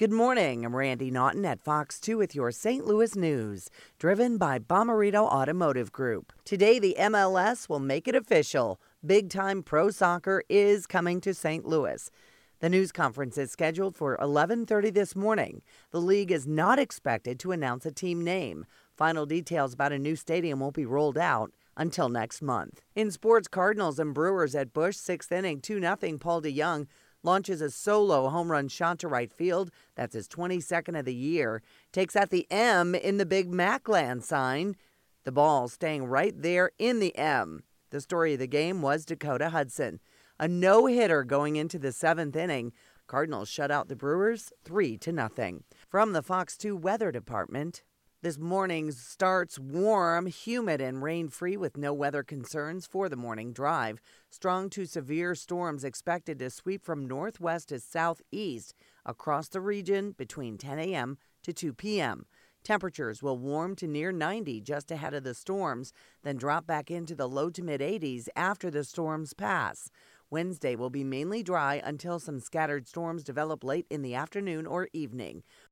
Good morning. I'm Randi Naughton at Fox 2 with your St. Louis news, driven by Bomarito Automotive Group. Today, the MLS will make it official. Big time pro soccer is coming to St. Louis. The news conference is scheduled for 11:30 this morning. The league is not expected to announce a team name. Final details about a new stadium won't be rolled out until next month. In sports, Cardinals and Brewers at Busch, sixth inning, 2 0. Paul DeJong launches a solo home run shot to right field. That's his 22nd of the year. Takes out the M in the big Mac Land sign. The ball staying right there in the M. The story of the game was Dakota Hudson. A no hitter going into the seventh inning. Cardinals shut out the Brewers 3 to nothing. From the Fox 2 Weather Department, this morning starts warm, humid, and rain free with no weather concerns for the morning drive. Strong to severe storms expected to sweep from northwest to southeast across the region between 10 a.m. to 2 p.m. Temperatures will warm to near 90 just ahead of the storms, then drop back into the low to mid 80s after the storms pass. Wednesday will be mainly dry until some scattered storms develop late in the afternoon or evening.